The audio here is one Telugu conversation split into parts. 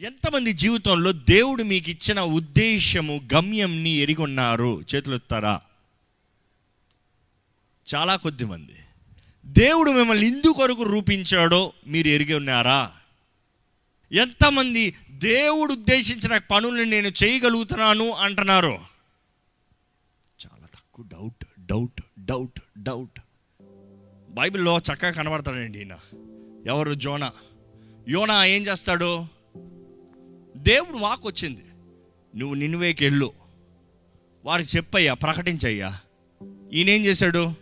ఎంతమంది జీవితంలో దేవుడు మీకు ఇచ్చిన ఉద్దేశము గమ్యంని ఎరిగొన్నారు? చేతులెత్తారా చాలా కొద్ది మంది దేవుడు మిమ్మల్ని ఇందు కొరకు రూపించాడో మీరు ఎరిగి ఉన్నారా? ఎంతమంది దేవుడు ఉద్దేశించిన పనులను నేను చేయగలుగుతున్నాను అంటున్నారు? చాలా తక్కువ డౌట్ డౌట్ డౌట్ డౌట్. బైబిల్లో చక్కగా కనబడతాడండి ఈయన. ఎవరు? జోనా. యోనా ఏం చేస్తాడు? దేవుడు వాక్ వచ్చింది నువ్వు నిన్నువేకి వెళ్ళు. వారికి చెప్పయ్యా ప్రకటించయ్యా. ఈయనేం చేశాడు?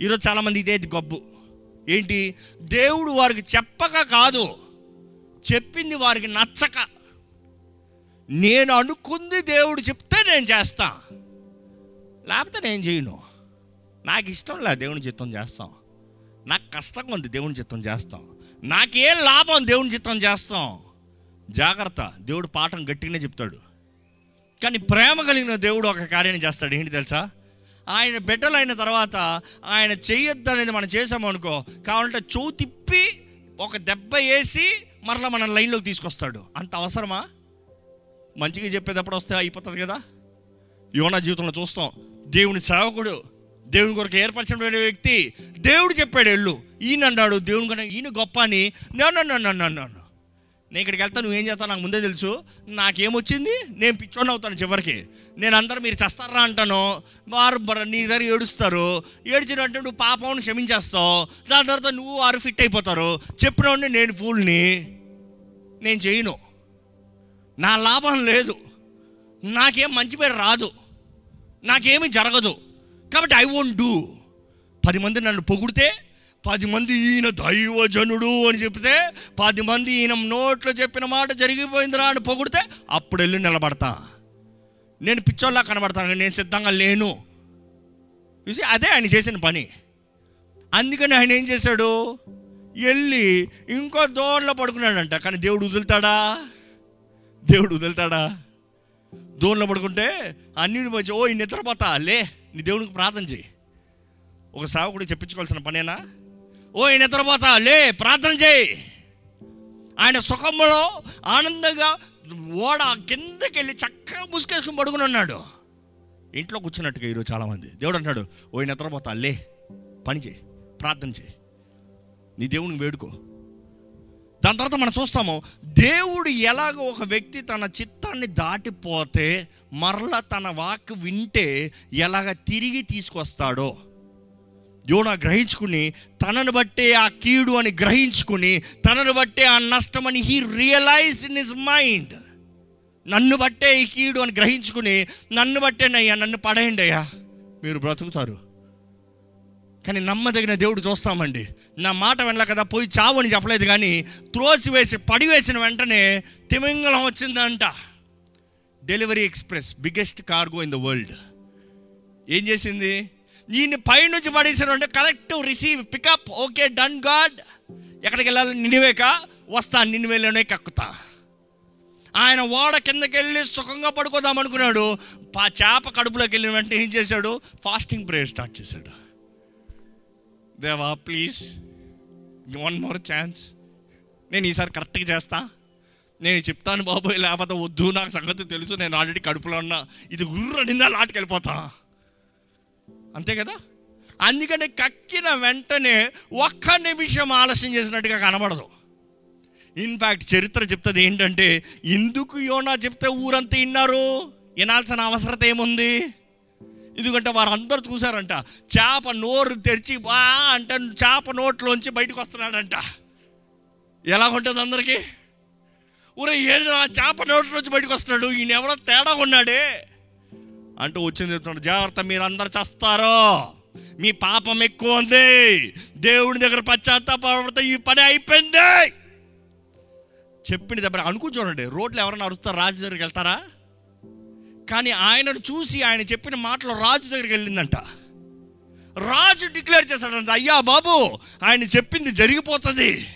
ఈరోజు చాలామంది ఇదే గబ్బు. ఏంటి? దేవుడు వారికి చెప్పక కాదు చెప్పింది వారికి నచ్చక. నేను అనుకుంది దేవుడు చెప్తే నేను చేస్తా. లేకపోతే నేను చేయను. నాకు ఇష్టం లేదు దేవుని చిత్తం చేస్తాం. నాకు కష్టంగా ఉంది దేవుని చిత్తం చేస్తాం. నాకేం లాభం దేవుని చిత్తం చేస్తాం. జాగ్రత్త దేవుడు పాఠం గట్టిగానే చెప్తాడు. కానీ ప్రేమ కలిగిన దేవుడు ఒక కార్యాన్ని చేస్తాడు. ఏంటి తెలుసా? ఆయన బిడ్డలు అయిన తర్వాత ఆయన చేయొద్దు అనేది మనం చేసామనుకో కావాలంటే చూ తిప్పి ఒక దెబ్బ వేసి మరలా మన లైన్లోకి తీసుకొస్తాడు. అంత అవసరమా? మంచిగా చెప్పేటప్పుడు వస్తే అయిపోతుంది కదా? యోనా జీవితంలో చూస్తాం దేవుని సేవకుడు దేవుని కొరకు ఏర్పరచిన వ్యక్తి దేవుడు చెప్పాడు వెళ్ళు. ఈయన అన్నాడు దేవుని కన్నా ఈయన గొప్ప అని. నన్ను నన్ను అన్నాను నేను ఇక్కడికి వెళ్తా నువ్వేం చేస్తావు నాకు ముందే తెలుసు. నాకేమొచ్చింది? నేను పిచ్చోని అవుతాను చివరికి. నేను అందరూ మీరు చేస్తారా అంటాను వారు నీ దగ్గర ఏడుస్తారు. ఏడ్చినట్టు నువ్వు పాపం క్షమించేస్తావు. దాని తర్వాత నువ్వు వారు ఫిట్ అయిపోతారు. చెప్పిన నేను ఫూల్ని నేను చేయను. నా లాభం లేదు. నాకేం మంచి పేరు రాదు. నాకేమీ జరగదు. కాబట్టి ఐ వోంట్ డూ పది మంది నన్ను పొగిడితే పది మంది ఈయన దైవజనుడు అని చెప్తే పది మంది ఈయన నోట్లో చెప్పిన మాట జరిగిపోయిందిరా అని పొగిడితే అప్పుడు వెళ్ళి నిలబడతా. నేను పిచ్చోళ్ళ కనబడతాను నేను సిద్ధంగా లేను. చూసి అదే ఆయన చేసిన పని. అందుకని ఆయన ఏం చేశాడు? వెళ్ళి ఇంకో దోర్లో పడుకున్నాడంట. కానీ దేవుడు వదులుతాడా? దేవుడు వదులుతాడా? దూరంలో పడుకుంటే అన్ని మధ్య ఓ నిద్రపోతా లే నీ దేవునికి ప్రార్థన చేయి ఒక సేవకుడు చెప్పించుకోవాల్సిన పనేనా? ఓ ఈ నిద్రపోతా. లే ప్రార్థన చేయి. ఆయన సుఖంలో ఆనందంగా ఓడ కిందకి వెళ్ళి చక్కగా ముసుకేసుకుని పడుకుని ఉన్నాడు. ఇంట్లో కూర్చున్నట్టుగా ఈరోజు చాలామంది. దేవుడు అంటాడు ఓ ఈ నిద్రపోతా. లే పని చేయి. ప్రార్థన చేయి. నీ దేవుని వేడుకో. దాని తర్వాత మనం చూస్తాము దేవుడు ఎలాగ ఒక వ్యక్తి తన చిత్తాన్ని దాటిపోతే మరలా తన వాక్ వింటే ఎలాగ తిరిగి తీసుకొస్తాడో. యోనా గ్రహించుకుని తనను బట్టే ఆ కీడు అని గ్రహించుకుని తనను బట్టే ఆ నష్టం అని he realised in his mind నన్ను బట్టే ఈ కీడు అని గ్రహించుకుని నన్ను బట్టేనయ్యా నన్ను పడేయండి అయ్యా. మీరు బ్రతుకుతారు. కానీ నమ్మదగిన దేవుడు చూస్తామండి. నా మాట వినలే కదా పోయి చావు అని చెప్పలేదు కానీ త్రోసి వేసి పడివేసిన వెంటనే తిమింగలం వచ్చిందంట. Delivery express biggest cargo in the world. ఏం చేసింది? ఈయన పైనుంచి పడేసారు అంటే correct receive pickup okay done God. ఎక్కడికి వెళ్ళాలి? నినివేక? వస్తా నినివేలోనే కక్కుతా. ఆయన ఓడ కిందకి వెళ్ళి సుఖంగా పడుకోదాం అనుకున్నాడు. పా చేప కడుపులోకి వెళ్ళిన వెంటనే ఏం చేశాడు? ఫాస్టింగ్ ప్రేయర్ స్టార్ట్ చేశాడు. దేవా ప్లీజ్ వన్ మోర్ ఛాన్స్. నేను ఈసారి కరెక్ట్గా చేస్తా. నేను చెప్తాను బాబోయ్ లేకపోతే వద్దు నాకు సంగతి తెలుసు నేను ఆల్రెడీ కడుపులో ఉన్నా. ఇది గుర్ర నిందా లాటుకెళ్ళిపోతా. అంతే కదా? అందుకని కక్కిన వెంటనే ఒక్క నిమిషం ఆలస్యం చేసినట్టుగా కనబడదు. ఇన్ఫ్యాక్ట్ చరిత్ర చెప్తుంది ఏంటంటే ఎందుకు యోనా చెప్తే ఊరంతా విన్నారు వినాల్సిన అవసరత ఏముంది? ఎందుకంటే వారందరూ చూసారంట చేప నోరు తెరిచి బా అంటే చేప నోట్లోంచి బయటకు వస్తున్నాడంట. ఎలా ఉంటుంది అందరికీ? ఊరే ఏదో చేప నోట్లోంచి బయటకు వస్తున్నాడు? ఈయన ఎవరో తేడా ఉన్నాడే అంటూ వచ్చింది చెప్తున్నాడు జాగ్రత్త మీరు అందరు చస్తారో. మీ పాపం ఎక్కువ ఉంది. దేవుడి దగ్గర పశ్చాత్తాపడితే ఈ పని అయిపోయింది. చెప్పిన దెబ్బ అనుకుని చూడండి రోడ్లు ఎవరైనా అరుస్తారు రాజు దగ్గరికి వెళ్తారా? కానీ ఆయనను చూసి ఆయన చెప్పిన మాటలు రాజు దగ్గరికి వెళ్ళిందంట. రాజు డిక్లేర్ చేశాడంట అయ్యా బాబు ఆయన చెప్పింది జరిగిపోతుంది.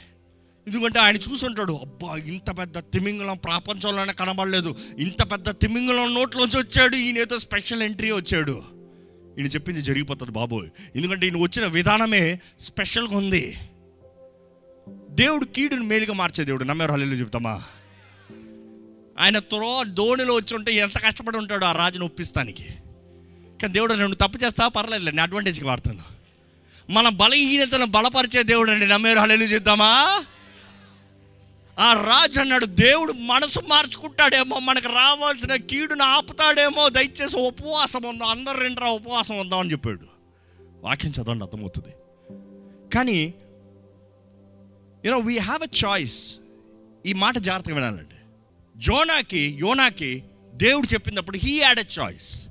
ఎందుకంటే ఆయన చూసుంటాడు అబ్బా ఇంత పెద్ద తిమింగలం ప్రపంచంలోనే కనబడలేదు. ఇంత పెద్ద తిమింగలం నోట్లోంచి వచ్చాడు ఈయన ఏదో స్పెషల్ ఎంట్రీ వచ్చాడు. ఈయన చెప్పింది జరిగిపోతుంది బాబోయ్. ఎందుకంటే ఈయన వచ్చిన విధానమే స్పెషల్గా ఉంది. దేవుడు కీడుని మేలుగా మార్చే దేవుడు. నమ్మేవారు హల్లు చెప్తామా? ఆయన త్రో దోణిలో వచ్చి ఉంటే ఎంత కష్టపడి ఉంటాడు ఆ రాజును ఒప్పిస్తానికి. కానీ దేవుడు నువ్వు తప్పు చేస్తా? పర్లేదు నేను అడ్వాంటేజ్కి వాడతాను. మన బలహీనతను బలపరిచే దేవుడు అండి. నమ్మేరు? హల్లు చెప్తామా? ఆ రాజు అన్నాడు దేవుడు మనసు మార్చుకుంటాడేమో మనకు రావాల్సిన కీడును ఆపుతాడేమో దయచేసి ఉపవాసం ఉందాం అందరు రెండురా ఉపవాసం ఉందాం అని చెప్పాడు. వాక్యం చదవండి అర్థమవుతుంది. కానీ you know we have a choice ఈ మాట జాగ్రత్తగా వినాలండి. జోనాకి యోనాకి దేవుడు చెప్పినప్పుడు హీ హ్యాడ్ ఎ చాయిస్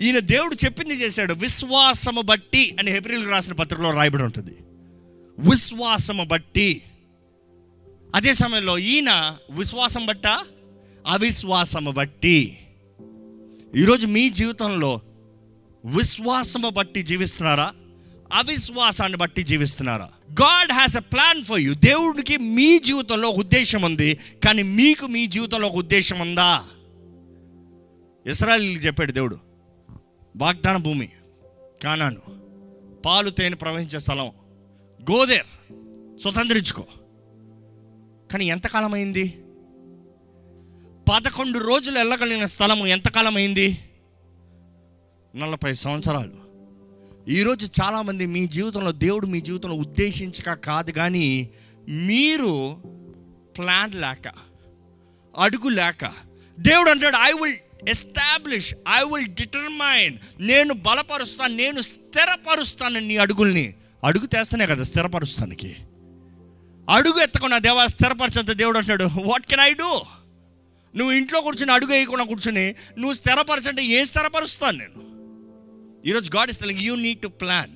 ఈయన దేవుడు చెప్పింది చేశాడు విశ్వాసము బట్టి అని హెబ్రిల్ రాసిన పత్రికలో రాయబడి ఉంటుంది. విశ్వాసము బట్టి అదే సమయంలో ఈయన విశ్వాసం బట్ట? అవిశ్వాసము బట్టి. ఈరోజు మీ జీవితంలో విశ్వాసము బట్టి జీవిస్తున్నారా? అవిశ్వాసాన్ని బట్టి జీవిస్తున్నారా? God has a plan for you దేవుడికి మీ జీవితంలో ఒక ఉద్దేశం ఉంది కానీ మీకు మీ జీవితంలో ఒక ఉద్దేశం ఉందా? ఇస్రాయలీకి చెప్పాడు దేవుడు వాగ్దాన భూమి కానాను పాలు తేనె ప్రవహించే స్థలం గోదేర్ స్వతంత్రించుకో. కానీ ఎంతకాలం అయింది పదకొండు రోజులు వెళ్ళగలిగిన స్థలము ఎంతకాలం అయింది నలభై సంవత్సరాలు. ఈరోజు చాలామంది మీ జీవితంలో దేవుడు మీ జీవితంలో ఉద్దేశించక కాదు కానీ మీరు ప్లాన్ లేక అడుగు లేక దేవుడు అంటాడు I will establish I will determine నేను బలపరుస్తాను నేను స్థిరపరుస్తాను నీ అడుగుల్ని. అడుగు తెస్తేనే కదా స్థిరపరుస్తానికి. అడుగు ఎత్తకుండా దేవా స్థిరపరచంత దేవుడు అంటాడు వాట్ కెన్ ఐ డూ నువ్వు ఇంట్లో కూర్చుని అడుగు వేయకుండా కూర్చుని నువ్వు స్థిరపరచంటే ఏం స్థిరపరుస్తాను నేను? ఈరోజు God is telling you need to plan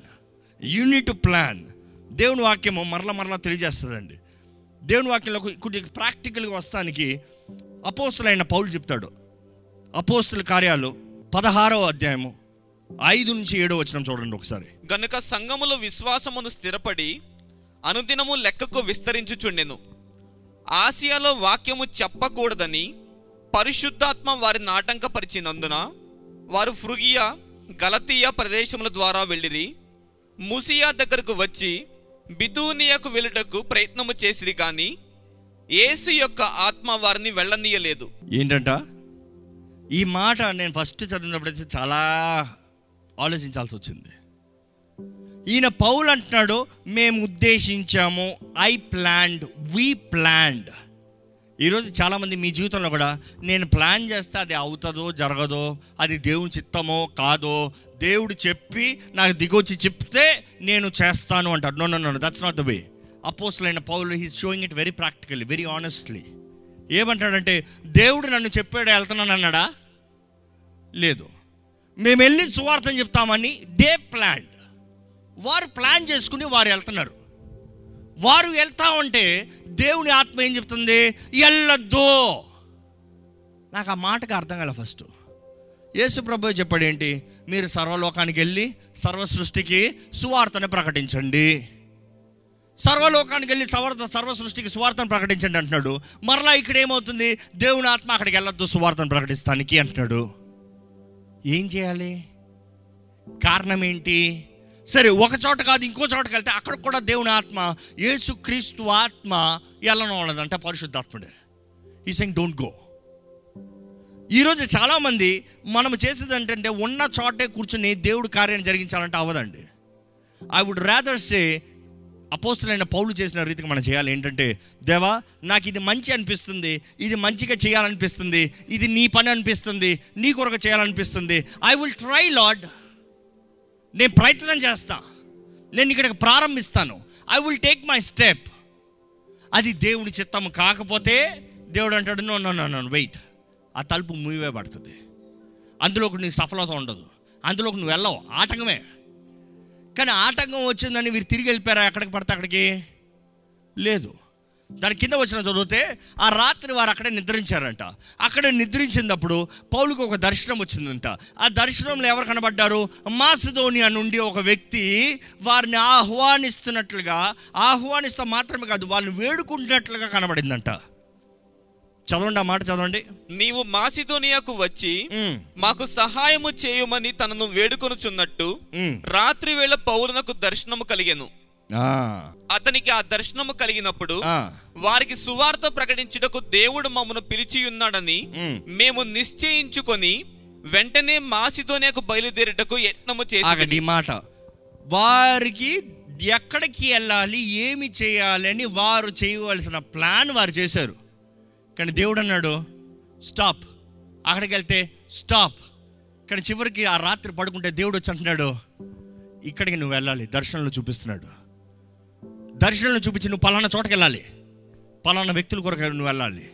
you need to plan దేవుని వాక్యము మరల మరలా తెలియజేస్తుందండి. దేవుని వాక్యంలో కొద్దిగా ప్రాక్టికల్గా వస్తానికి అపోస్తులైన పౌలు చెప్తాడు. అపోస్తుల కార్యాలు పదహారవ అధ్యాయము ఐదు నుంచి ఏడో వచ్చిన చూడండి ఒకసారి. గనుక సంఘములు విశ్వాసమును స్థిరపడి అనుదినము లెక్కకు విస్తరించుచుండెను. ఆసియాలో వాక్యము చెప్పకూడదని పరిశుద్ధాత్మ వారిని ఆటంకపరిచినందున వారు ఫ్రుగియా గలతీయ ప్రదేశముల ద్వారా వెళ్ళిరి ముసియా దగ్గరకు వచ్చి బితూనియకు వెళ్ళుటకు ప్రయత్నము చేసిరి కానీ యేసు యొక్క ఆత్మ వారిని వెళ్ళనీయలేదు. ఏంటంట? ఈ మాట నేను ఫస్ట్ చదివినప్పుడైతే చాలా ఆలోచించాల్సి వచ్చింది. ఈయన పౌలు అంటున్నాడు మేము ఉద్దేశించాము ఐ ప్లాన్డ్ వి ప్లాన్డ్ ఈరోజు చాలామంది మీ జీవితంలో కూడా నేను ప్లాన్ చేస్తే అది అవుతుందో జరగదో అది దేవుని చిత్తమో కాదో దేవుడు చెప్పి నాకు దిగొచ్చి చెప్తే నేను చేస్తాను అంటాడు no no that's not the way అపోస్లైన Paul he's showing it very practically very honestly ఏమంటాడంటే దేవుడు నన్ను చెప్పాడు వెళ్తున్నాను అన్నాడా? లేదు. మేము వెళ్ళి సువార్థం చెప్తామని దే ప్లాన్ వారు ప్లాన్ చేసుకుని వారు వెళ్తున్నారు. వారు వెళ్తా ఉంటే దేవుని ఆత్మ ఏం చెప్తుంది? వెళ్ళొద్దు నాకు ఆ మాటకు అర్థం కాలే ఫస్ట్. యేసు ప్రభు చెప్పాడు ఏంటి? మీరు సర్వలోకానికి వెళ్ళి సర్వ సృష్టికి సువార్తను ప్రకటించండి. సర్వలోకానికి వెళ్ళి సర్వ సర్వ సృష్టికి సువార్తను ప్రకటించండి అంటున్నాడు. మరలా ఇక్కడ ఏమవుతుంది? దేవుని ఆత్మ అక్కడికి వెళ్ళొద్దు సువార్తను ప్రకటిస్తానికి అంటున్నాడు. ఏం చేయాలి? కారణం ఏంటి? సరే ఒక చోట కాదు ఇంకో చోటకి వెళ్తే అక్కడ కూడా దేవుని ఆత్మ యేసు క్రీస్తు ఆత్మ ఎల్లనోళ్ళదంట పరిశుద్ధాత్ముడే. ఈ సెంగ్ డోంట్ గో ఈరోజు చాలామంది మనం చేసేది ఏంటంటే ఉన్న చోటే కూర్చుని దేవుడు కార్యాన్ని జరిగించాలంటే అవ్వదండి. ఐ వుడ్ రాదర్ సే అపోస్తులైన పౌలు చేసిన రీతికి మనం చేయాలి ఏంటంటే దేవా నాకు ఇది మంచి అనిపిస్తుంది ఇది మంచిగా చేయాలనిపిస్తుంది ఇది నీ పని అనిపిస్తుంది నీ కొరకు చేయాలనిపిస్తుంది. ఐ విల్ ట్రై లాడ్ నేను ప్రయత్నం చేస్తా. నేను ఇక్కడికి ప్రారంభిస్తాను. I will take my step అది దేవుడి చిత్తం కాకపోతే దేవుడు అంటాడు no no no no wait ఆ తలుపు మూవే పడుతుంది. అందులోకి నీ సఫలత ఉండదు. అందులోకి నువ్వు వెళ్ళవు. ఆటంకమే. కానీ ఆటంకం వచ్చిందని వీరు తిరిగి వెళ్ళిపోయారా? ఎక్కడికి పడితే అక్కడికి? లేదు. దాని కింద వచ్చిన చదివితే ఆ రాత్రి వారు అక్కడే నిద్రించారంట. అక్కడ నిద్రించినప్పుడు పౌలుకు ఒక దర్శనం వచ్చిందంట. ఆ దర్శనంలో ఎవరు కనబడ్డారు? మాసిదోనియా నుండి ఒక వ్యక్తి వారిని ఆహ్వానిస్తున్నట్లుగా ఆహ్వానిస్తా మాత్రమే కాదు వాళ్ళని వేడుకుంటున్నట్లుగా కనబడిందంట. చదవండి ఆ మాట చదవండి. నీవు మాసిదోనియాకు వచ్చి మాకు సహాయము చేయుమని తనను వేడుకొనుచున్నట్టు. రాత్రి వేళ పౌరునకు దర్శనము కలిగెను. అతనికి ఆ దర్శనము కలిగినప్పుడు వారికి సువార్త ప్రకటించుటకు దేవుడు మమ్మను పిలిచి ఉన్నాడని. మేము నిశ్చయించుకొని వెంటనే మాసిదోనియాకు బయలుదేరుటకు యత్నము చేసి ఈ మాట. వారికి ఎక్కడికి వెళ్ళాలి ఏమి చేయాలి అని వారు చేయవలసిన ప్లాన్ వారు చేశారు. కానీ దేవుడు అన్నాడు స్టాప్. అక్కడికి వెళ్తే స్టాప్. కానీ చివరికి ఆ రాత్రి పడుకుంటే దేవుడు వచ్చి అంటున్నాడు ఇక్కడికి నువ్వు వెళ్ళాలి దర్శనంలో చూపిస్తున్నాడు. దర్శనంలో చూపించి నువ్వు పలానా చోటకి వెళ్ళాలి. పలానా వ్యక్తుల కొరకు నువ్వు వెళ్ళాలి.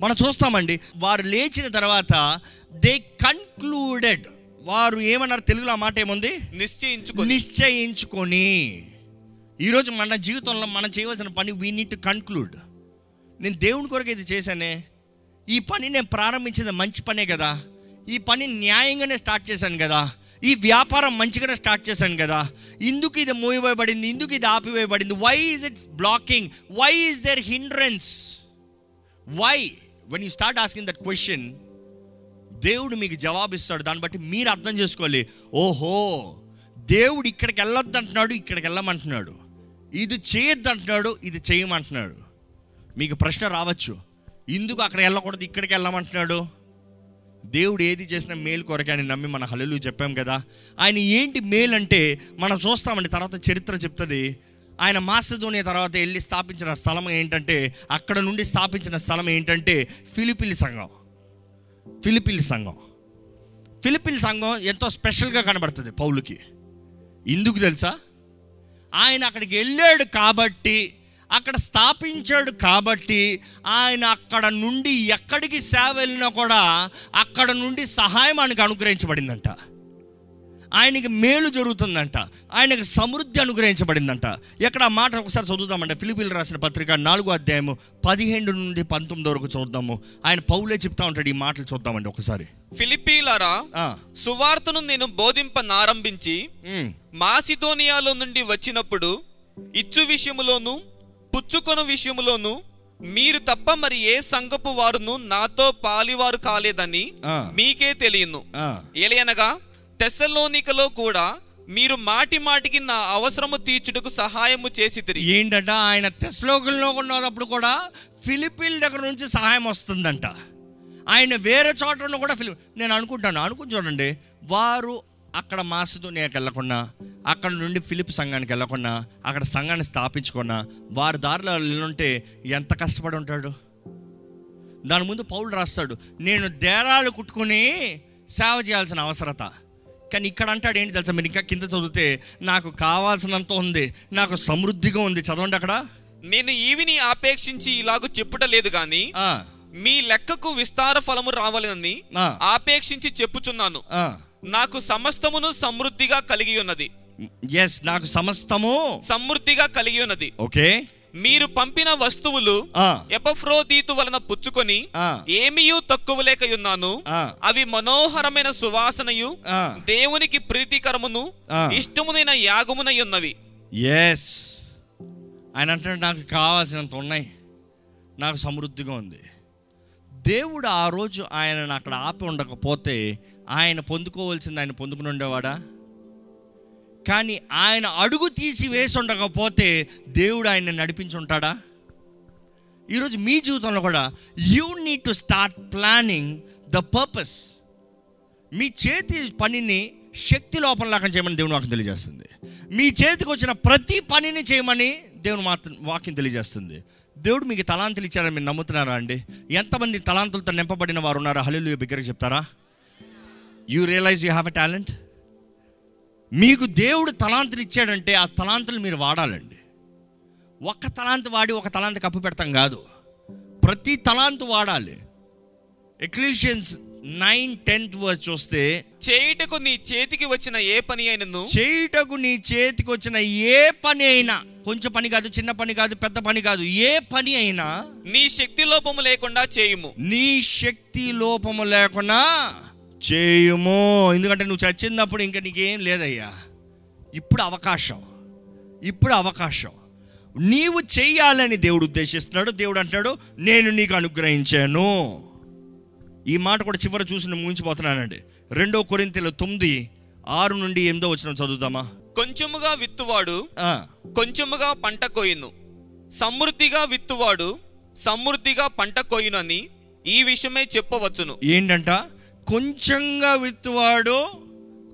మనం చూస్తామండి వారు లేచిన తర్వాత దే కన్క్లూడెడ్ వారు ఏమన్నారు తెలుగులో ఆ మాట ఏముంది? నిశ్చయించుకొని. నిశ్చయించుకొని. ఈరోజు మన జీవితంలో మనం చేయవలసిన పని వీ నీడ్ టు కన్క్లూడ్ నేను దేవుని కొరకు ఇది చేశానే. ఈ పని నేను ప్రారంభించింది మంచి పనే కదా. ఈ పని న్యాయంగానే స్టార్ట్ చేశాను కదా. ఈ వ్యాపారం మంచిగానే స్టార్ట్ చేశాను కదా. ఇందుకు ఇది మూయవేయబడింది ఇందుకు ఇది ఆపివేయబడింది. Why is it's blocking why is there hindrance why when you start asking that question దేవుడు మీకు జవాబిస్తాడు. దాన్ని బట్టి మీరు అర్థం చేసుకోవాలి. ఓహో దేవుడు ఇక్కడికి వెళ్ళొద్దు అంటున్నాడు ఇక్కడికి వెళ్ళమంటున్నాడు. ఇది చేయొద్దు అంటున్నాడు ఇది చేయమంటున్నాడు. మీకు ప్రశ్న రావచ్చు. ఇందుకు అక్కడ వెళ్ళకూడదు ఇక్కడికి వెళ్ళమంటున్నాడు. దేవుడు ఏది చేసినా మేలు కొరకే అని నమ్మి మన హలలు చెప్పాం కదా. ఆయన ఏంటి మేలు అంటే మనం చూస్తామండి తర్వాత చరిత్ర చెప్తుంది. ఆయన మాసధోని తర్వాత వెళ్ళి స్థాపించిన స్థలం ఏంటంటే అక్కడ నుండి స్థాపించిన స్థలం ఏంటంటే ఫిలిపిల్ సంఘం. ఫిలిపిల్ సంఘం. ఫిలిపిల్ సంఘం ఎంతో స్పెషల్గా కనబడుతుంది పౌలుకి. ఎందుకు తెలుసా? ఆయన అక్కడికి వెళ్ళాడు కాబట్టి అక్కడ స్థాపించాడు కాబట్టి ఆయన అక్కడ నుండి ఎక్కడికి సేవ వెళ్ళినా కూడా అక్కడ నుండి సహాయం ఆయనకు అనుగ్రహించబడిందంట. ఆయనకి మేలు జరుగుతుందంట. ఆయనకు సమృద్ధి అనుగ్రహించబడిందంట. ఎక్కడ ఆ మాట ఒకసారి చదువుదామంటే ఫిలిపిల్ రాసిన పత్రిక నాలుగో అధ్యాయము పదిహేడు నుండి పంతొమ్మిది వరకు చూద్దాము. ఆయన పౌలే చెప్తా ఉంటాడు ఈ మాటలు చూద్దామండి ఒకసారి. ఫిలిప్పీలారా ఆ, సువార్తను నేను బోధింపనారంభించి మాసిదోనియాలో నుండి వచ్చినప్పుడు ఇచ్చు విషయములోను పుచ్చుకొను విషయములోను మీరు తప్ప మరి ఏ సంఘపు వారును నాతో పాలివారు కాలేదని. మీకే తెలియను. ఆ, ఏలయనగా తెస్సలోనికలో కూడా మీరు మాటి మాటికి నా అవసరము తీర్చుటకు సహాయము చేసి తిరిగి ఏంటంట ఆయన తెస్లోకంలో ఉన్నప్పుడు కూడా ఫిలిపిల్ దగ్గర నుంచి సహాయం వస్తుందంట. ఆయన వేరే చోట కూడా ఫిలిప్ నేను అనుకుంటాను అనుకుని చూడండి. వారు అక్కడ మాసిదోనియాకి వెళ్ళకుండా అక్కడ నుండి ఫిలిప్ సంఘానికి వెళ్ళకుండా అక్కడ సంఘాన్ని స్థాపించుకున్నా వారి దారిలో ఉంటే ఎంత కష్టపడి ఉంటాడు? దాని ముందు పౌలు రాస్తాడు నేను డేరాలు కుట్టుకుని సేవ చేయాల్సిన అవసరత. కానీ ఇక్కడ అంటాడు ఏంటి తెలుసా? మీరు ఇంకా కింద చదివితే నాకు కావాల్సినంత ఉంది నాకు సమృద్ధిగా ఉంది. చదవండి అక్కడ. నేను ఈవిని ఆపేక్షించి ఇలాగూ చెప్పుట లేదు గాని ఆ, మీ లెక్కకు విస్తార ఫలము రావాలని ఆపేక్షించి చెప్పుచున్నాను. నాకు సమస్తమును సమృద్ధిగా కలిగి ఉన్నది. ఎస్ నాకు సమస్తము సమృద్ధిగా కలిగి ఉన్నది. ఓకే. మీరు పంపిన వస్తువులు ఎపఫ్రోదీతు వలన పుచ్చుకొని ఏమీయూ తక్కువ లేకయున్నాను. ఆ, అవి మనోహరమైన సువాసనయు. దేవునికి ప్రీతికరమును. ఇష్టమునైన యాగమునై ఉన్నవి ఎస్ ఆయన అంటాడు నాకు కావాల్సినంత ఉన్నాయి. నాకు సమృద్ధిగా ఉంది. దేవుడు ఆ రోజు ఆయనను అక్కడ ఆపి ఉండకపోతే ఆయన పొందుకోవాల్సింది ఆయన పొందుకుని ఉండేవాడా కానీ ఆయన అడుగు తీసి వేసి ఉండకపోతే దేవుడు ఆయన నడిపించి ఉంటాడా? ఈరోజు మీ జీవితంలో కూడా you need to start planning the purpose మీ చేతి పనిని శక్తి లోపల లాగా చేయమని దేవుని వాక్యం తెలియజేస్తుంది. మీ చేతికి వచ్చిన ప్రతి పనిని చేయమని దేవుని మాత్రం వాక్యం తెలియజేస్తుంది. దేవుడు మీకు తలాంతులు ఇచ్చారని మీరు నమ్ముతున్నారా అండి? ఎంతమంది తలాంతులతో నింపబడిన వారు ఉన్నారా? హలీలు బిగ్గరగా చెప్తారా? You realise you have a talent మీకు దేవుడు తలాంతులు ఇచ్చాడంటే ఆ తలాంతులు మీరు వాడాలండి. ఒక్క తలాంతు వాడి ఒక తలాంతు కప్పు పెడతాం కాదు. ప్రతి తలాంతు వాడాలి. ఎక్లీషియన్స్ నైన్ టెన్త్ వర్స్ చూస్తే చేయుటకు నీ చేతికి వచ్చిన ఏ పని అయినను? చేయుటకు నీ చేతికి వచ్చిన ఏ పని అయినా కొంచెం పని కాదు చిన్న పని కాదు పెద్ద పని కాదు ఏ పని అయినా నీ శక్తి లోపము లేకుండా చేయుము. నీ శక్తి లోపము లేకుండా చేయుము. ఎందుకంటే నువ్వు చచ్చినప్పుడు ఇంకా నీకేం లేదయ్యా. ఇప్పుడు అవకాశం. ఇప్పుడు అవకాశం. నీవు చెయ్యాలని దేవుడు ఉద్దేశిస్తున్నాడు. దేవుడు అంటున్నాడు నేను నీకు అనుగ్రహించాను. ఈ మాట కూడా చివరి చూసి నేను ముగించిపోతున్నానండి. రెండో కొరింతలు తొమ్మిది ఆరు నుండి ఎనిమిదో వచ్చిన చదువుదామా కొంచెముగా విత్తువాడు కొంచెముగా పంట కోయును. సమృద్ధిగా విత్తువాడు సమృద్ధిగా పంట కోయునని ఈ విషయమే చెప్పవచ్చును. ఏంటంట? కొంచెంగా విత్తువాడు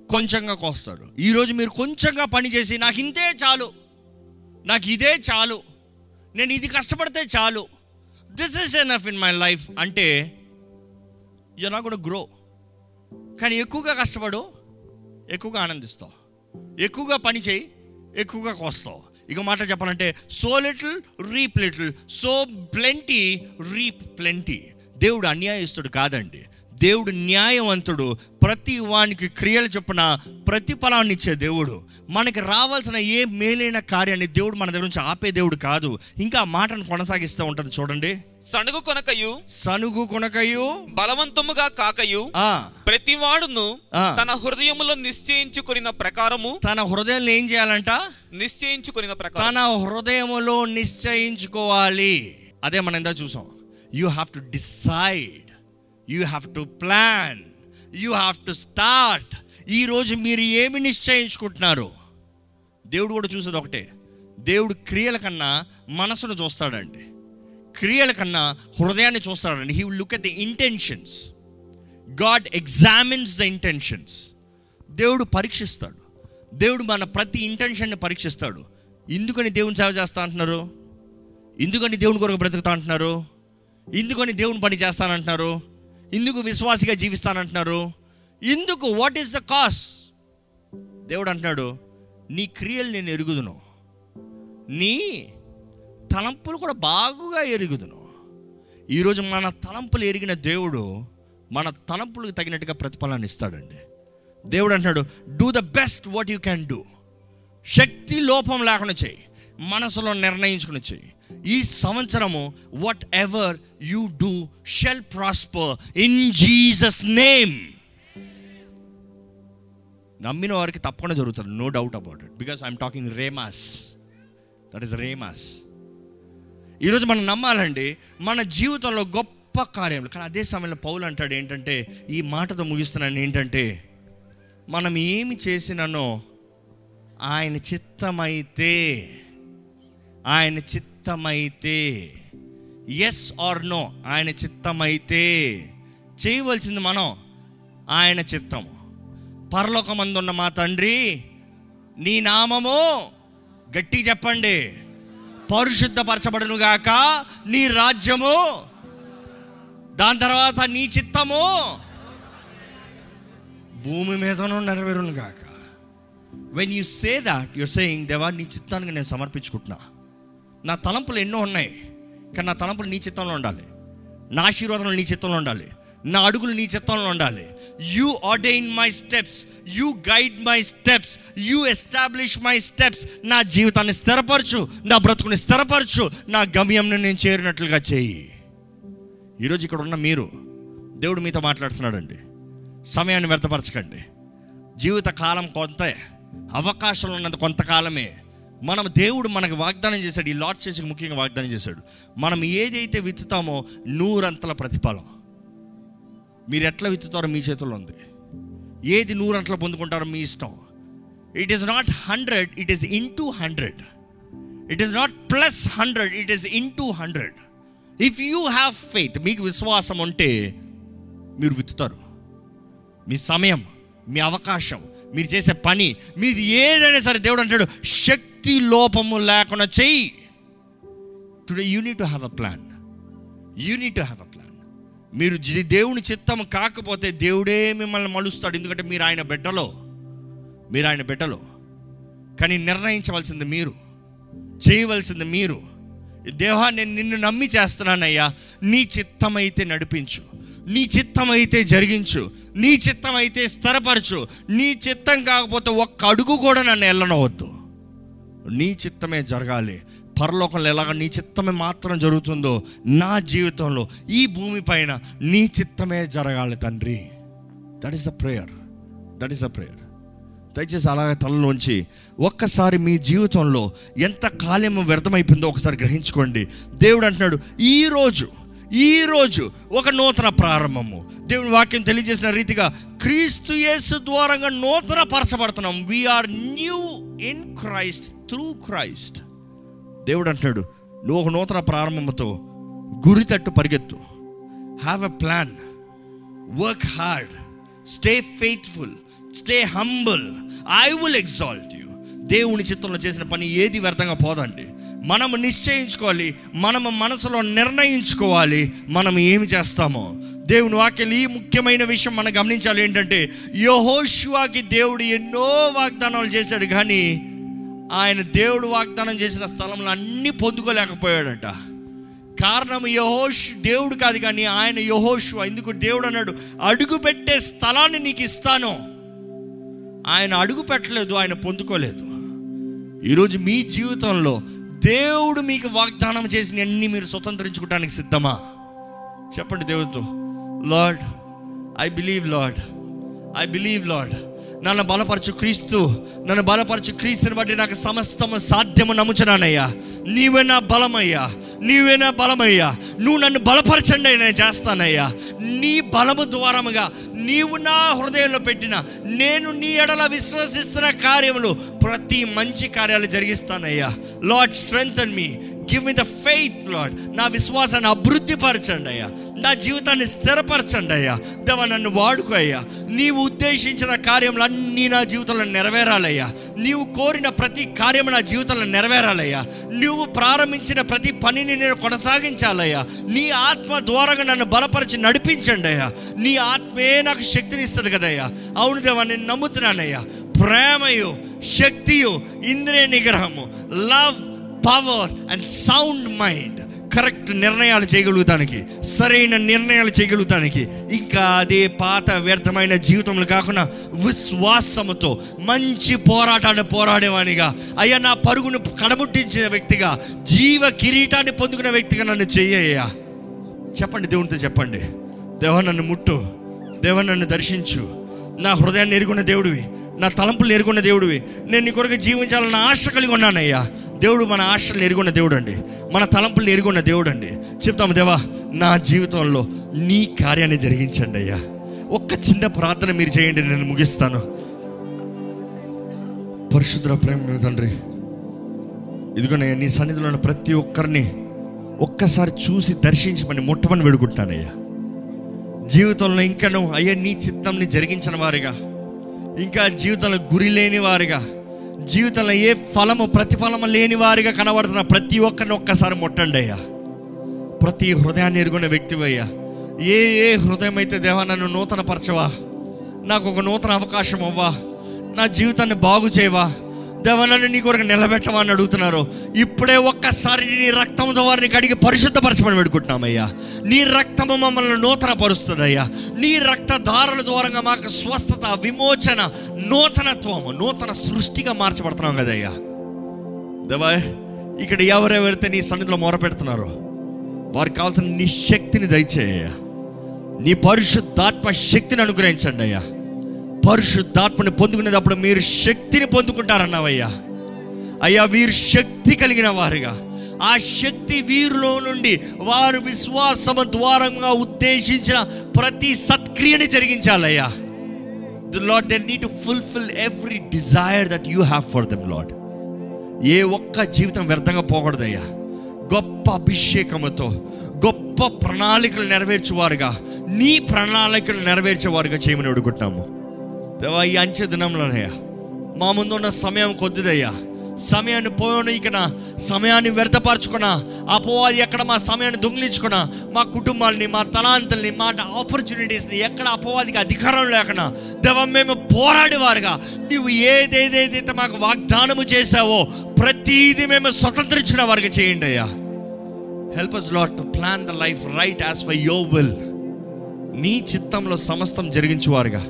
కొంచెంగా కోస్తాడు. ఈరోజు మీరు కొంచెంగా పని చేసి నాకు ఇంతే చాలు. నాకు ఇదే చాలు. నేను ఇది కష్టపడితే చాలు. This is enough in my life అంటే యు నా కూడా గ్రో కానీ ఎక్కువగా కష్టపడు ఎక్కువగా ఆనందిస్తావు. ఎక్కువగా పని చేయి ఎక్కువగా కోస్తావు. ఇక మాట చెప్పాలంటే sow little reap little sow plenty reap plenty దేవుడు అన్యాయస్తుడు కాదండి. దేవుడు న్యాయవంతుడు. ప్రతి వానికి క్రియలు చొప్పున ప్రతిఫలాన్ని ఇచ్చే దేవుడు. మనకి రావాల్సిన ఏ మేలైన కార్యాన్ని దేవుడు మన దగ్గర నుంచి ఆపే దేవుడు కాదు. ఇంకా మాటను కొనసాగిస్తూ ఉంటుంది చూడండి. సణుగు కొనకయు సనుగు కొనకయు. బలవంతముగా కాకయు. ఆ, ప్రతివాడును. తన హృదయములో నిశ్చయించుకున్న ప్రకారము తన హృదయంలో ఏం చేయాలంట? నిశ్చయించుకున్న ప్రకారం. తన హృదయములో నిశ్చయించుకోవాలి. అదే మనం ఎంత చూసాం. You have to decide you have to plan you have to start ఈరోజు మీరు ఏమి నిశ్చయించుకుంటున్నారు? దేవుడు కూడా చూసేది ఒకటే. దేవుడు క్రియల కన్నా మనసును చూస్తాడండి. క్రియల కన్నా హృదయాన్ని చూస్తాడండి. He will look at the intentions God examines the intentions దేవుడు పరీక్షిస్తాడు. దేవుడు మన ప్రతి ఇంటెన్షన్ని పరీక్షిస్తాడు. ఎందుకని దేవుని సేవ చేస్తా అంటున్నారు? ఎందుకని దేవుని కొరకు బ్రతుకుతా అంటున్నారు? ఎందుకని దేవుని పని చేస్తానంటున్నారు? ఎందుకు విశ్వాసిగా జీవిస్తానంటున్నారు. ఎందుకు వాట్ ఈస్ ద కాస్ దేవుడు అంటున్నాడు నీ క్రియలు నేను ఎరుగుదును. నీ తలంపులు కూడా బాగుగా ఎరుగుదును. ఈరోజు మన తలంపులు ఎరిగిన దేవుడు మన తలంపులకు తగినట్టుగా ప్రతిఫలాన్ని ఇస్తాడండి. దేవుడు అంటున్నాడు do the best what you can do శక్తి లోపం లేకుండా చేయి. మనసులో నిర్ణయించుకుని చేయి. ఈ సంవత్సరము whatever you do shall prosper in Jesus name నమ్మిన వారికి తప్పకుండా జరుగుతుంది. No doubt about it because I'm talking rhemas that is rhemas ఈరోజు మనం నమ్మాలండి మన జీవితంలో గొప్ప కార్యములు. కానీ అదే సమయంలో పౌలు అంటాడు ఏంటంటే ఈ మాటతో ముగిస్తున్నాను ఏంటంటే మనం ఏమి చేసినానో ఆయన చిత్తమైతే ఆయన చిత్తమైతే. ఎస్ ఆర్ నో ఆయన చిత్తమైతే. చేయవలసింది మనం ఆయన చిత్తము. పరలోకమందున్న మా తండ్రి నీ నామము గట్టి చెప్పండి. పరిశుద్ధపరచబడును గాక నీ రాజ్యము. దాని తర్వాత నీ చిత్తము. భూమి మీదను నెరవేరును గాక when you say that you're saying దేవా నీ చిత్తానికి నేను సమర్పించుకుంటున్నా. నా తలంపులు ఎన్నో ఉన్నాయి కానీ నా తలంపులు నీ చిత్తంలో ఉండాలి. నా ఆశీర్వాదాలు నీ చిత్తంలో ఉండాలి. నా అడుగులు నీ చిత్తంలో ఉండాలి. You ordain my steps you guide my steps you establish my steps నా జీవితాన్ని స్థిరపరచు. నా బ్రతుకుని స్థిరపరచు. నా గమ్యంను నేను చేరినట్లుగా చేయి. ఈరోజు ఇక్కడ ఉన్న మీరు దేవుడు మీతో మాట్లాడుతున్నాడండి. సమయాన్ని వ్యర్థపరచకండి. జీవిత కాలం కొంత అవకాశం ఉన్నంత కొంతకాలమే మనం దేవుడు మనకు వాగ్దానం చేశాడు ఈ లాట్ చేసి ముఖ్యంగా వాగ్దానం చేశాడు. మనం ఏదైతే విత్తుతామో నూరంతల ప్రతిఫలం. మీరు ఎట్లా విత్తుతారో మీ చేతుల్లో ఉంది. ఏది నూరంతలు పొందుకుంటారో మీ ఇష్టం. It is not hundred it is in two hundred it is not plus hundred it is in two hundred if you have faith మీకు విశ్వాసం ఉంటే మీరు విత్తుతారు. మీ సమయం మీ అవకాశం మీరు చేసే పని మీది ఏదైనా సరే దేవుడు అంటాడు శక్తి లోపము లేకుండా చెయ్యి. Today you need to have a plan you need to have a plan మీరు దేవుని చిత్తం కాకపోతే దేవుడే మిమ్మల్ని మలుస్తాడు. ఎందుకంటే మీరు ఆయన బిడ్డలో. మీరు ఆయన బిడ్డలో. కానీ నిర్ణయించవలసింది మీరు. చేయవలసింది మీరు. దేవా నేను నిన్ను నమ్మి చేస్తున్నానయ్యా. నీ చిత్తమైతే నడిపించు. నీ చిత్తమైతే జరిగించు. నీ చిత్తమైతే స్థిరపరచు. నీ చిత్తం కాకపోతే ఒక్క అడుగు కూడా నన్ను వెళ్ళనవద్దు నీ చిత్తమే జరగాలి. పరలోకంలో ఎలాగ నీ చిత్తమే మాత్రం జరుగుతుందో నా జీవితంలో ఈ భూమి పైన నీ చిత్తమే జరగాలి తండ్రి. That is a prayer that is a prayer దయచేసి అలాగే తలలోంచి ఒక్కసారి మీ జీవితంలో ఎంత కాలం వ్యర్థమైపోయిందో ఒకసారి గ్రహించుకోండి. దేవుడు అంటున్నాడు ఈరోజు ఈరోజు ఒక నూతన ప్రారంభము. దేవుని వాక్యం తెలియజేసిన రీతిగా క్రీస్తు యేసు ద్వారంగా నూతన పరచబడుతున్నాం we are new in Christ through Christ దేవుడు అంటాడు నువ్వు ఒక నూతన ప్రారంభంతో గురి తట్టు పరిగెత్తు. Have a plan work hard stay faithful stay humble I will exalt you దేవుని చిత్తంలో చేసిన పని ఏది వ్యర్థంగా పోదండి. మనము నిశ్చయించుకోవాలి మనము మనసులో నిర్ణయించుకోవాలి మనం ఏమి చేస్తామో. దేవుని వాక్యలు ఈ ముఖ్యమైన విషయం మనం గమనించాలి ఏంటంటే యహోషువాకి దేవుడు ఎన్నో వాగ్దానాలు చేశాడు కానీ ఆయన దేవుడు వాగ్దానం చేసిన స్థలంలో అన్నీ పొందుకోలేకపోయాడంట. కారణం యహోష్ దేవుడు కాదు కానీ ఆయన యహోషు ఎందుకు దేవుడు అన్నాడు అడుగు పెట్టే స్థలాన్ని నీకు ఇస్తాను. ఆయన అడుగు పెట్టలేదు ఆయన పొందుకోలేదు. ఈరోజు మీ జీవితంలో దేవుడు మీకు వాగ్దానం చేసిన అన్ని మీరు స్వతంత్రించుకోవడానికి సిద్ధమా? చెప్పండి దేవుడితో Lord I believe Lord I believe Lord నన్ను బలపరచు క్రీస్తు నన్ను బలపరచు క్రీస్తుని బట్టి నాకు సమస్తము సాధ్యము నమ్ముచున్నానయ్యా. నీవే నా బలమయ్యా. నీవే నా బలమయ్యా. నువ్వు నన్ను బలపరచండి నేను చేస్తానయ్యా. నీ బలము ద్వారముగా నీవు నా హృదయంలో పెట్టిన నేను నీ ఎడల విశ్వసిస్తున్న కార్యములు ప్రతి మంచి కార్యాలు జరిగిస్తానయ్యా. Lord strength me give me the faith Lord నా విశ్వాసాన్ని అభివృద్ధి పరచండి అయ్యా. నా జీవితాన్ని స్థిరపరచండి అయ్యా. దేవ నన్ను వాడుకో అయ్యా. నీవు ఉద్దేశించిన కార్యములన్నీ నా జీవితంలో నెరవేరాలయ్యా. నీవు కోరిన ప్రతి కార్యము నా జీవితంలో నెరవేరాలయ్యా. నువ్వు ప్రారంభించిన ప్రతి పనిని నేను కొనసాగించాలయ్యా. నీ ఆత్మ ద్వారాగా నన్ను బలపరిచి నడిపించండి అయ్యా. నీ ఆత్మే నాకు శక్తిని ఇస్తుంది కదయ్యా. అవును దేవా నేను నమ్ముతున్నానయ్యా. ప్రేమయు శక్తియు ఇంద్రియ నిగ్రహము love power and sound mind. Correct నిర్ణయాలు చేయగలుగుతానికి సరైన నిర్ణయాలు చేయగలుగుతానికి ఇంకా అదే పాత వ్యర్థమైన జీవితంలో కాకుండా విశ్వాసముతో మంచి పోరాటాన్ని పోరాడేవానిగా అయ్యా నా పరుగును కడముట్టించిన వ్యక్తిగా జీవ కిరీటాన్ని పొందుకున్న వ్యక్తిగా నన్ను చెయ్యయ్యా చెప్పండి దేవునితో చెప్పండి. దేవ నన్ను ముట్టు. దేవ నన్ను దర్శించు. నా హృదయాన్ని ఎరుగున్న దేవుడివి. నా తలంపులు ఎరుగున్న దేవుడివి. నేను నీ కొరకు జీవించాలన్న ఆశ కలిగి ఉన్నానయ్యా. దేవుడు మన ఆశలు ఎరుగున్న దేవుడు అండి మన తలంపులు ఎరుగున్న దేవుడు అండి చెప్తాము దేవా నా జీవితంలో నీ కార్యాన్ని జరిగించండి అయ్యా. ఒక్క చిన్న ప్రార్థన మీరు చేయండి నేను ముగిస్తాను. పరిశుద్ర ప్రేమ తండ్రి ఇదిగోనయ్యా నీ సన్నిధిలో ఉన్న ప్రతి ఒక్కరిని ఒక్కసారి చూసి దర్శించమని ముట్టమని వేడుకుంటానయ్యా జీవితంలో ఇంకను అయ్యా నీ చిత్తంని జరిగించిన వారిగా ఇంకా జీవితంలో గురి లేని వారిగా జీవితంలో ఏ ఫలము ప్రతిఫలము లేని వారిగా కనబడుతున్న ప్రతి ఒక్కరిని ఒక్కసారి ముట్టండి అయ్యా. ప్రతి హృదయాన్ని ఎరుగున్న వ్యక్తివయ్యా ఏ ఏ హృదయం అయితే దేవా నన్ను నూతన పరచవా నాకు ఒక నూతన అవకాశం అవ్వా నా జీవితాన్ని బాగు చేయవా దేవా నన్ను నీ కొరకు నిలబెట్టమని అడుగుతున్నారు. ఇప్పుడే ఒక్కసారి నీ రక్తంతో వారిని కడిగి పరిశుద్ధపరచమని పెడుకుంటున్నామయ్యా నీ రక్తము మమ్మల్ని నూతన పరుస్తుందయ్యా నీ రక్తధారల ద్వారంగా మాకు స్వస్థత విమోచన నూతనత్వము నూతన సృష్టిగా మార్చబడుతున్నాం కదయ్యా. దేవా ఇక్కడ ఎవరెవరైతే నీ సన్నిధిలో మొర పెడుతున్నారో వారికి కావాల్సిన నీ శక్తిని దయచేయ నీ పరిశుద్ధాత్మ శక్తిని అనుగ్రహించండి అయ్యా. పరిశుద్ధాత్మని పొందుకునేటప్పుడు మీరు శక్తిని పొందుకుంటారన్నావయ్యా. అయ్యా వీరు శక్తి కలిగిన వారుగా. ఆ శక్తి వీరిలో నుండి వారు విశ్వాసము ద్వారంగా ఉద్దేశించిన ప్రతి సత్క్రియని జరిగించాలయ్యా. The Lord they need to fulfil every desire that you have for them Lord ఏ ఒక్క జీవితం వ్యర్థంగా పోకూడదయ్యా. గొప్ప అభిషేకముతో గొప్ప ప్రణాళికలు నెరవేర్చేవారుగా. నీ ప్రణాళికలు నెరవేర్చేవారుగా చేయమని అడుగుతున్నాము. దేవా ఈ అంచె దినంలోనయ్యా మా ముందున్న సమయం కొద్దిదయ్యా సమయాన్ని పోయిన సమయాన్ని వ్యర్థపరచుకున్నా అపోవాది ఎక్కడ మా సమయాన్ని దొంగిలించుకున్నా మా కుటుంబాలని మా తలాంతల్ని మా ఆపర్చునిటీస్ని ఎక్కడ అపవాదికి అధికారం లేకుండా దేవ మేము పోరాడేవారుగా నువ్వు ఏదేదైతే మాకు వాగ్దానము చేసావో ప్రతిదీ మేము స్వతంత్రించిన వారికి చేయండి అయ్యా help us Lord to plan the life right as for your will నీ చిత్తంలో సమస్తం జరిగించేవారుగా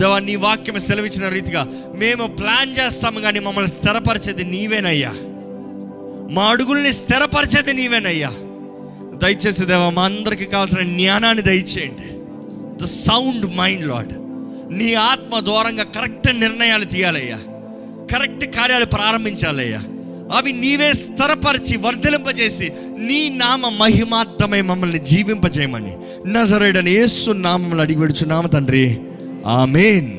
దేవా నీ వాక్యం సెలవిచ్చిన రీతిగా మేము ప్లాన్ చేస్తాము కానీ మమ్మల్ని స్థిరపరిచేది నీవేనయ్యా. మా అడుగుల్ని స్థిరపరిచేది నీవేనయ్యా. దయచేసి దేవా మా అందరికి కావాల్సిన జ్ఞానాన్ని దయచేయండి. ద సౌండ్ మైండ్ లాడ్ నీ ఆత్మ దూరంగా కరెక్ట్ నిర్ణయాలు తీయాలయ్యా. కరెక్ట్ కార్యాలు ప్రారంభించాలయ్యా. అవి నీవే స్థిరపరిచి వర్ధలింపజేసి నీ నామ మహిమార్థమై మమ్మల్ని జీవింపజేయమని. నజరేడని ఏసు నామములు అడిగి నామ తండ్రి. ఆమెన్.